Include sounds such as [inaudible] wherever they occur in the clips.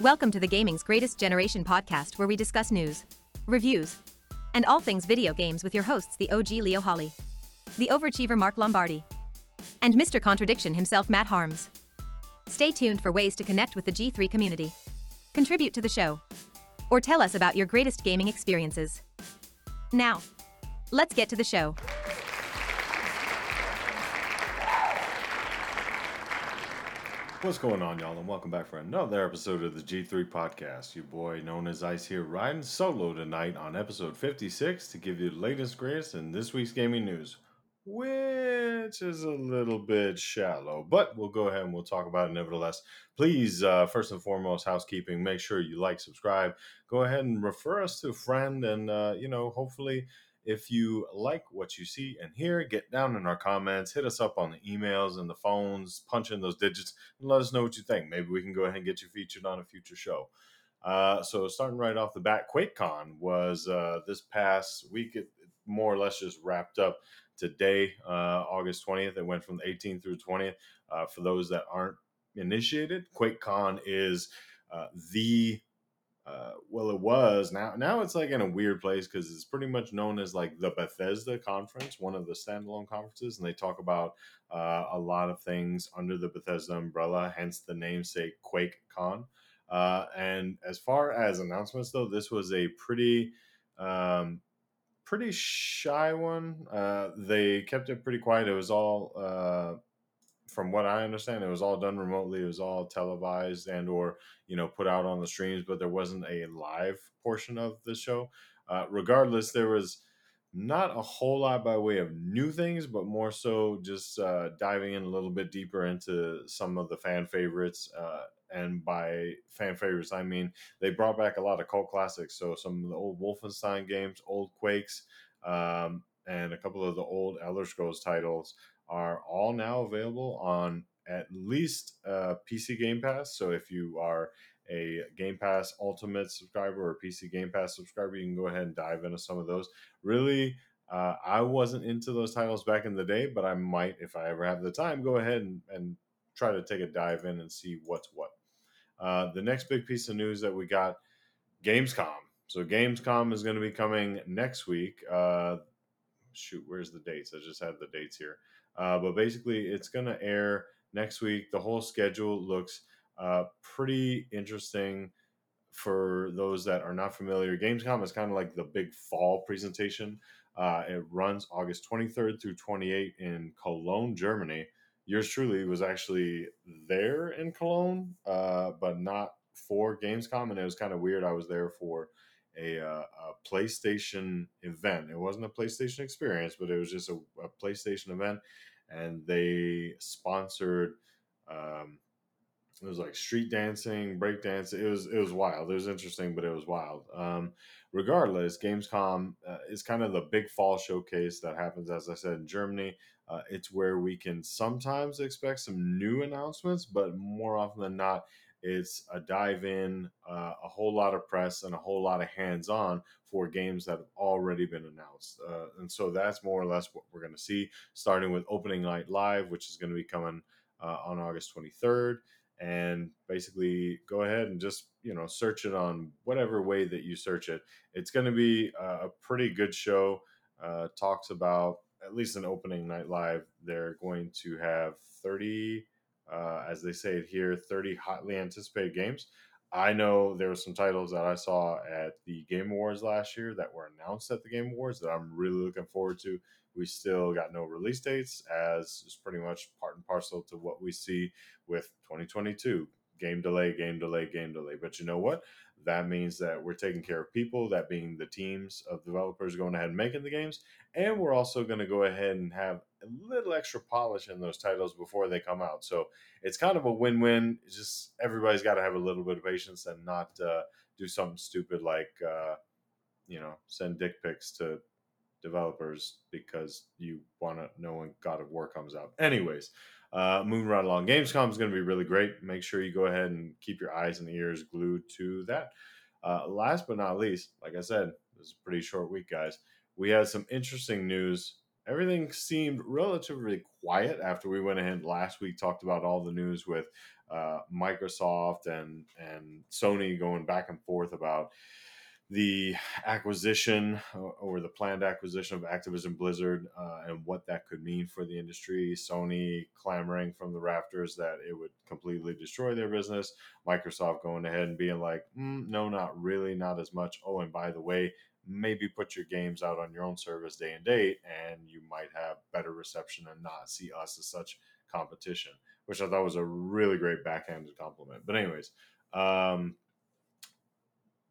Welcome to the Gaming's Greatest Generation podcast, where we discuss news, reviews, and all things video games with your hosts, the OG Leo Holly, the overachiever Mark Lombardi, and Mr. Contradiction himself, Matt Harms. Stay tuned for ways to connect with the G3 community, contribute to the show, or tell us about your greatest gaming experiences. Now, let's get to the show. What's going on, y'all, and welcome back for another episode of the G3 Podcast. Your boy, known as Ice, here riding solo tonight on episode 56 to give you the latest, greatest, in this week's gaming news, which is a little bit shallow, but we'll go ahead and we'll talk about it nevertheless. Please, uh, first and foremost, housekeeping, make sure you like, subscribe, go ahead and refer us to a friend, and, uh, you know, hopefully if you like what you see and hear, get down in our comments, hit us up on the emails and the phones, punch in those digits, and let us know what you think. Maybe we can go ahead and get you featured on a future show. Uh, so, starting right off the bat, QuakeCon was uh, this past week. It more or less just wrapped up today, uh, August 20th. It went from the 18th through 20th. Uh, for those that aren't initiated, QuakeCon is uh, the uh, well, it was now. Now it's like in a weird place because it's pretty much known as like the Bethesda conference, one of the standalone conferences, and they talk about uh, a lot of things under the Bethesda umbrella. Hence the namesake Quake Con. Uh, and as far as announcements, though, this was a pretty, um, pretty shy one. Uh, they kept it pretty quiet. It was all uh, from what I understand, it was all done remotely. It was all televised and or you know put out on the streams, but there wasn't a live portion of the show. Uh, regardless, there was not a whole lot by way of new things, but more so just uh, diving in a little bit deeper into some of the fan favorites. Uh, and by fan favorites, I mean they brought back a lot of cult classics. So some of the old Wolfenstein games, old Quakes, um, and a couple of the old Elder Scrolls titles are all now available on at least uh, PC Game Pass. So if you are a Game Pass Ultimate subscriber or PC Game Pass subscriber, you can go ahead and dive into some of those. Really, uh, I wasn't into those titles back in the day, but I might, if I ever have the time, go ahead and, and try to take a dive in and see what's what. Uh, the next big piece of news that we got Gamescom. So Gamescom is going to be coming next week. Uh, shoot, where's the dates? I just had the dates here. Uh, but basically, it's going to air next week. The whole schedule looks uh, pretty interesting for those that are not familiar. Gamescom is kind of like the big fall presentation. Uh, it runs August 23rd through 28 in Cologne, Germany. Yours truly was actually there in Cologne, uh, but not for Gamescom, and it was kind of weird. I was there for a, uh, a, PlayStation event. It wasn't a PlayStation experience, but it was just a, a PlayStation event, and they sponsored. Um, it was like street dancing, break dancing. It was it was wild. It was interesting, but it was wild. Um, regardless, Gamescom uh, is kind of the big fall showcase that happens, as I said, in Germany. Uh, it's where we can sometimes expect some new announcements, but more often than not, it's a dive in, uh, a whole lot of press, and a whole lot of hands on for games that have already been announced. Uh, and so that's more or less what we're going to see, starting with Opening Night Live, which is going to be coming uh, on August 23rd. And basically, go ahead and just you know search it on whatever way that you search it. It's going to be a pretty good show. Uh, talks about at least an opening night live. They're going to have 30 uh, as they say it here, 30 hotly anticipated games. I know there were some titles that I saw at the Game Awards last year that were announced at the Game Awards that I'm really looking forward to. We still got no release dates, as is pretty much part and parcel to what we see with 2022 game delay, game delay, game delay. But you know what? That means that we're taking care of people, that being the teams of developers going ahead and making the games. And we're also going to go ahead and have a little extra polish in those titles before they come out. So it's kind of a win win. It's just everybody's got to have a little bit of patience and not uh, do something stupid like, uh, you know, send dick pics to developers because you want to know when God of War comes out. Anyways, uh, moving right along, Gamescom is going to be really great. Make sure you go ahead and keep your eyes and ears glued to that. Uh, last but not least, like I said, this is a pretty short week, guys. We had some interesting news. Everything seemed relatively quiet after we went ahead last week, talked about all the news with uh, Microsoft and and Sony going back and forth about the acquisition or the planned acquisition of Activision Blizzard uh, and what that could mean for the industry. Sony clamoring from the rafters that it would completely destroy their business. Microsoft going ahead and being like, mm, no, not really, not as much. Oh, and by the way, maybe put your games out on your own service day and date, and you might have better reception and not see us as such competition, which I thought was a really great backhanded compliment. But, anyways, um,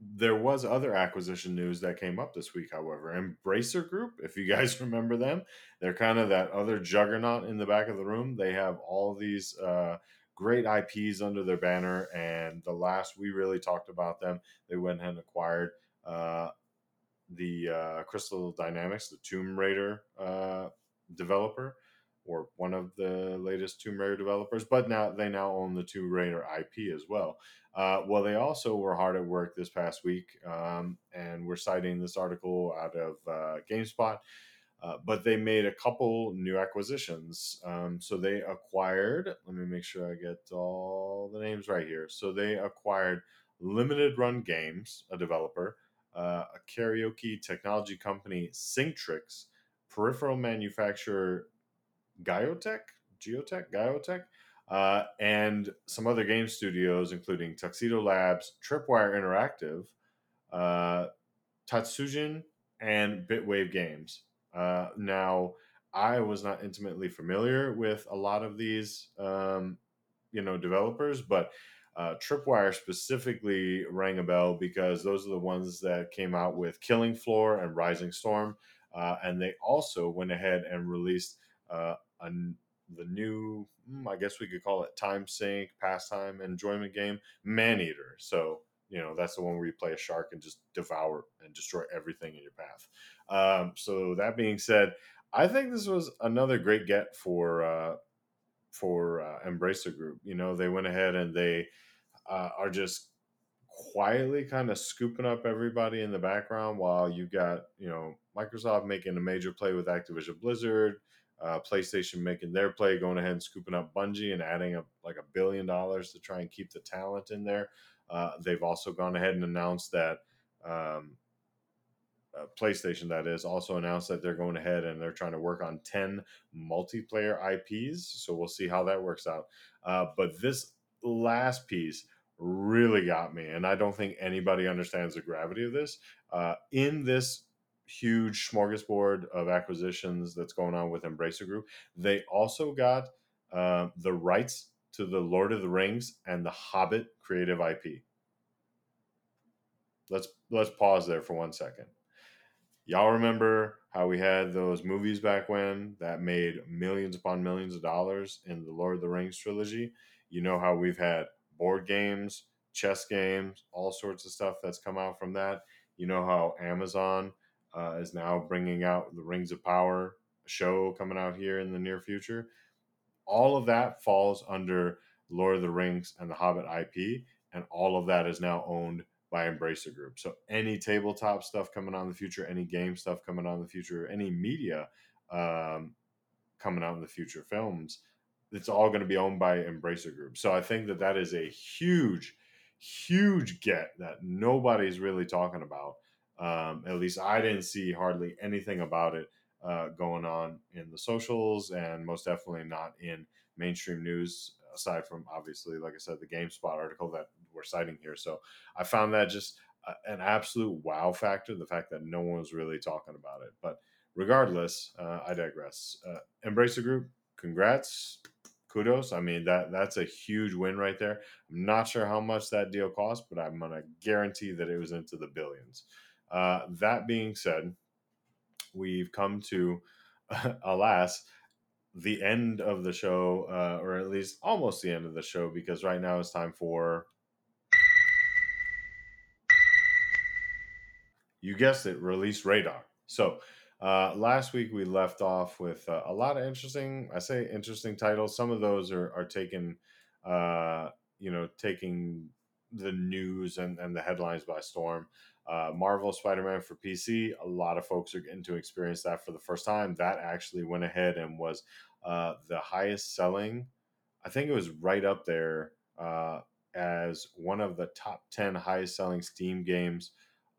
there was other acquisition news that came up this week, however. Embracer Group, if you [laughs] guys remember them, they're kind of that other juggernaut in the back of the room. They have all these uh, great IPs under their banner, and the last we really talked about them, they went and acquired uh, the uh, Crystal Dynamics, the Tomb Raider uh, developer or one of the latest Tomb Raider developers, but now they now own the Tomb Raider IP as well. Uh, well, they also were hard at work this past week, um, and we're citing this article out of uh, GameSpot. Uh, but they made a couple new acquisitions. Um, so they acquired, let me make sure I get all the names right here. So they acquired Limited Run Games, a developer, uh, a karaoke technology company, Singtrix, peripheral manufacturer Gaiotech, Geotech, Gaiotech, uh, and some other game studios, including Tuxedo Labs, Tripwire Interactive, uh, Tatsujin, and Bitwave Games. Uh, now, I was not intimately familiar with a lot of these, um, you know, developers, but uh, Tripwire specifically rang a bell because those are the ones that came out with Killing Floor and Rising Storm, uh, and they also went ahead and released uh, a, the new, hmm, I guess we could call it time sink, pastime, enjoyment game, Maneater. So, you know, that's the one where you play a shark and just devour and destroy everything in your path. Um, so that being said, I think this was another great get for uh, for uh, Embracer Group. You know, they went ahead and they uh, are just quietly kind of scooping up everybody in the background while you got you know Microsoft making a major play with Activision Blizzard, uh, PlayStation making their play, going ahead and scooping up Bungie and adding up like a billion dollars to try and keep the talent in there. Uh, they've also gone ahead and announced that um, uh, PlayStation, that is, also announced that they're going ahead and they're trying to work on 10 multiplayer IPs. So we'll see how that works out. Uh, but this last piece really got me, and I don't think anybody understands the gravity of this. Uh, in this huge smorgasbord of acquisitions that's going on with Embracer Group. They also got uh, the rights to the Lord of the Rings and the Hobbit creative IP. Let's let's pause there for one second. Y'all remember how we had those movies back when that made millions upon millions of dollars in the Lord of the Rings trilogy? You know how we've had board games, chess games, all sorts of stuff that's come out from that. You know how Amazon uh, is now bringing out the Rings of Power show coming out here in the near future. All of that falls under Lord of the Rings and the Hobbit IP, and all of that is now owned by Embracer Group. So any tabletop stuff coming on in the future, any game stuff coming on in the future, any media um, coming out in the future, films, it's all going to be owned by Embracer Group. So I think that that is a huge, huge get that nobody's really talking about um, at least I didn't see hardly anything about it uh, going on in the socials, and most definitely not in mainstream news. Aside from obviously, like I said, the GameSpot article that we're citing here. So I found that just an absolute wow factor. The fact that no one was really talking about it. But regardless, uh, I digress. Uh, the Group, congrats kudos. I mean that that's a huge win right there. I'm not sure how much that deal cost, but I'm gonna guarantee that it was into the billions. Uh, that being said, we've come to, [laughs] alas, the end of the show, uh, or at least almost the end of the show, because right now it's time for. You guessed it, release radar. So, uh, last week we left off with uh, a lot of interesting, I say interesting titles. Some of those are, are taken, uh, you know, taking the news and, and the headlines by storm. Uh, Marvel Spider Man for PC, a lot of folks are getting to experience that for the first time. That actually went ahead and was uh, the highest selling. I think it was right up there uh, as one of the top 10 highest selling Steam games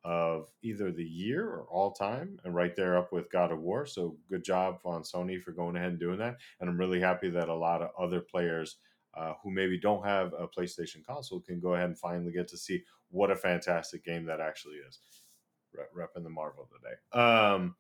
of either the year or all time, and right there up with God of War. So good job on Sony for going ahead and doing that. And I'm really happy that a lot of other players uh, who maybe don't have a PlayStation console can go ahead and finally get to see what a fantastic game that actually is. Repping the Marvel today. Um,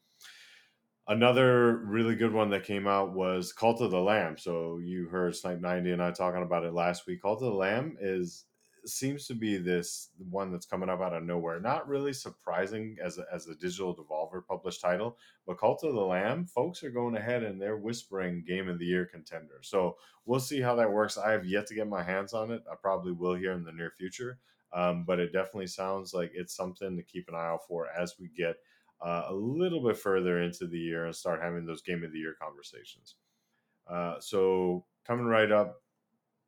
another really good one that came out was Cult of the Lamb. So you heard Snipe 90 and I talking about it last week. Cult of the Lamb is seems to be this one that's coming up out of nowhere. Not really surprising as a, as a digital devolver published title, but Cult of the Lamb, folks are going ahead and they're whispering Game of the Year contender. So we'll see how that works. I have yet to get my hands on it. I probably will here in the near future, um, but it definitely sounds like it's something to keep an eye out for as we get uh, a little bit further into the year and start having those Game of the Year conversations. Uh, so coming right up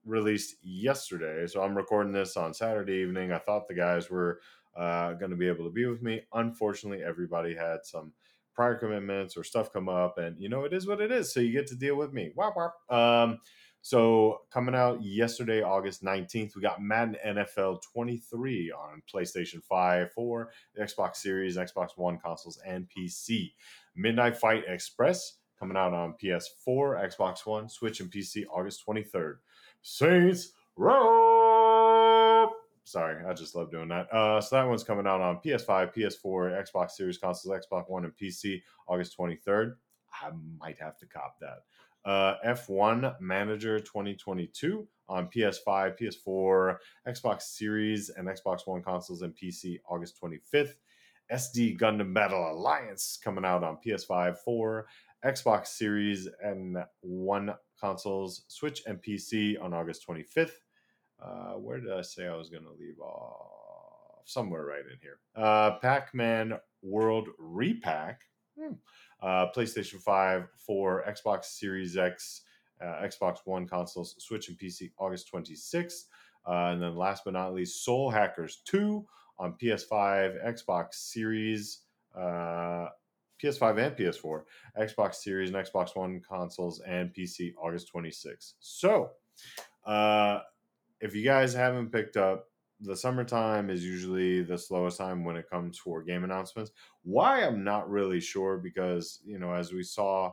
released yesterday. So I'm recording this on Saturday evening. I thought the guys were uh, going to be able to be with me. Unfortunately, everybody had some prior commitments or stuff come up, and you know it is what it is. So you get to deal with me. Wop, wop. Um, so coming out yesterday, August 19th, we got Madden NFL 23 on PlayStation 5, 4, the Xbox Series, Xbox One consoles, and PC. Midnight Fight Express coming out on PS4, Xbox One, Switch, and PC August 23rd. Saints Row. Sorry, I just love doing that. Uh, so that one's coming out on PS5, PS4, Xbox Series consoles, Xbox One, and PC August 23rd. I might have to cop that. Uh, F1 Manager 2022 on PS5, PS4, Xbox Series, and Xbox One consoles and PC August 25th. SD Gundam Battle Alliance coming out on PS5, 4, Xbox Series, and One consoles, Switch, and PC on August 25th. Uh, where did I say I was going to leave off? Somewhere right in here. Uh, Pac Man World Re-Pac. Hmm. Uh, PlayStation 5 for Xbox Series X, uh, Xbox One consoles, Switch, and PC August 26th. Uh, and then last but not least, Soul Hackers 2 on PS5, Xbox Series, uh, PS5 and PS4, Xbox Series and Xbox One consoles, and PC August 26th. So, uh, if you guys haven't picked up, the summertime is usually the slowest time when it comes for game announcements. Why I'm not really sure because you know as we saw,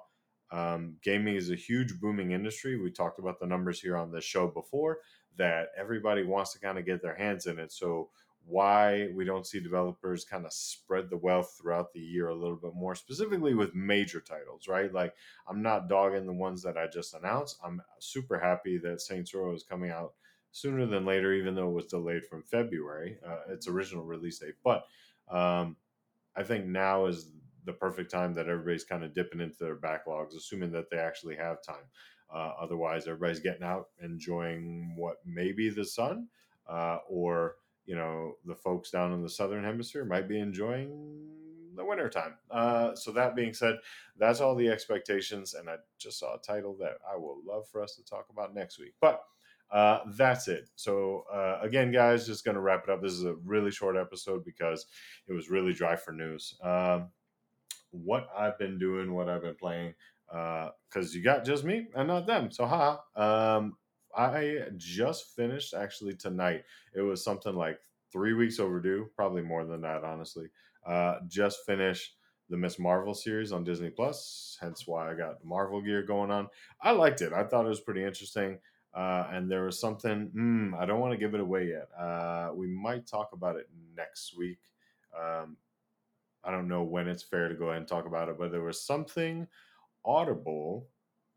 um, gaming is a huge booming industry. We talked about the numbers here on the show before that everybody wants to kind of get their hands in it. So why we don't see developers kind of spread the wealth throughout the year a little bit more, specifically with major titles, right? Like, I'm not dogging the ones that I just announced. I'm super happy that Saints Row is coming out sooner than later, even though it was delayed from February, uh, its original release date. But um, I think now is the perfect time that everybody's kind of dipping into their backlogs, assuming that they actually have time. Uh, otherwise, everybody's getting out, enjoying what may be the sun uh, or you know the folks down in the southern hemisphere might be enjoying the winter time. Uh, so that being said, that's all the expectations, and I just saw a title that I will love for us to talk about next week. But uh, that's it. So uh, again, guys, just gonna wrap it up. This is a really short episode because it was really dry for news. Um, what I've been doing, what I've been playing, because uh, you got just me and not them. So ha. Um, I just finished actually tonight. It was something like three weeks overdue, probably more than that, honestly. Uh, just finished the Miss Marvel series on Disney Plus, hence why I got Marvel gear going on. I liked it. I thought it was pretty interesting. Uh, and there was something, mm, I don't want to give it away yet. Uh, we might talk about it next week. Um, I don't know when it's fair to go ahead and talk about it, but there was something audible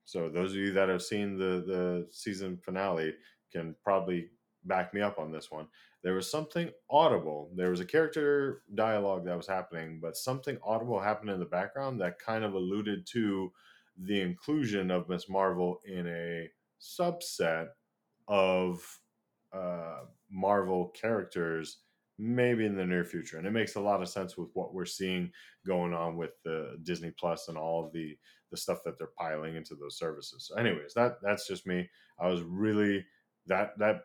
so those of you that have seen the the season finale can probably back me up on this one. There was something audible. There was a character dialogue that was happening, but something audible happened in the background that kind of alluded to the inclusion of Miss Marvel in a subset of uh, Marvel characters maybe in the near future. And it makes a lot of sense with what we're seeing going on with the Disney Plus and all of the the stuff that they're piling into those services. So anyways, that that's just me. I was really that that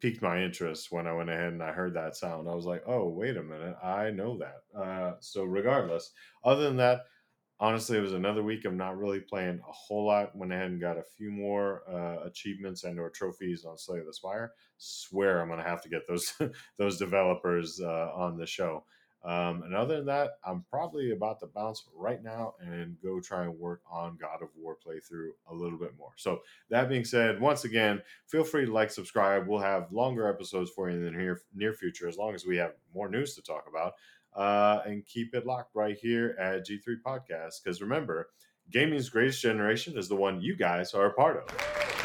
piqued my interest when I went ahead and I heard that sound. I was like, oh, wait a minute, I know that. Uh, so regardless, other than that, honestly, it was another week of not really playing a whole lot. Went ahead and got a few more uh, achievements and or trophies on Slay the Spire. Swear I'm gonna have to get those [laughs] those developers uh, on the show. Um, and other than that, I'm probably about to bounce right now and go try and work on God of War playthrough a little bit more. So that being said, once again, feel free to like, subscribe. We'll have longer episodes for you in the near near future, as long as we have more news to talk about. Uh, and keep it locked right here at G3 Podcast. Because remember, gaming's greatest generation is the one you guys are a part of.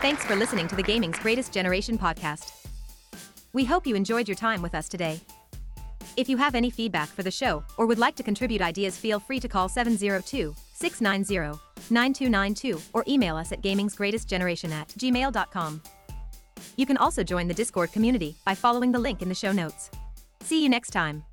Thanks for listening to the Gaming's Greatest Generation podcast. We hope you enjoyed your time with us today. If you have any feedback for the show or would like to contribute ideas, feel free to call 702 690 9292 or email us at gamingsgreatestgeneration at gmail.com. You can also join the Discord community by following the link in the show notes. See you next time.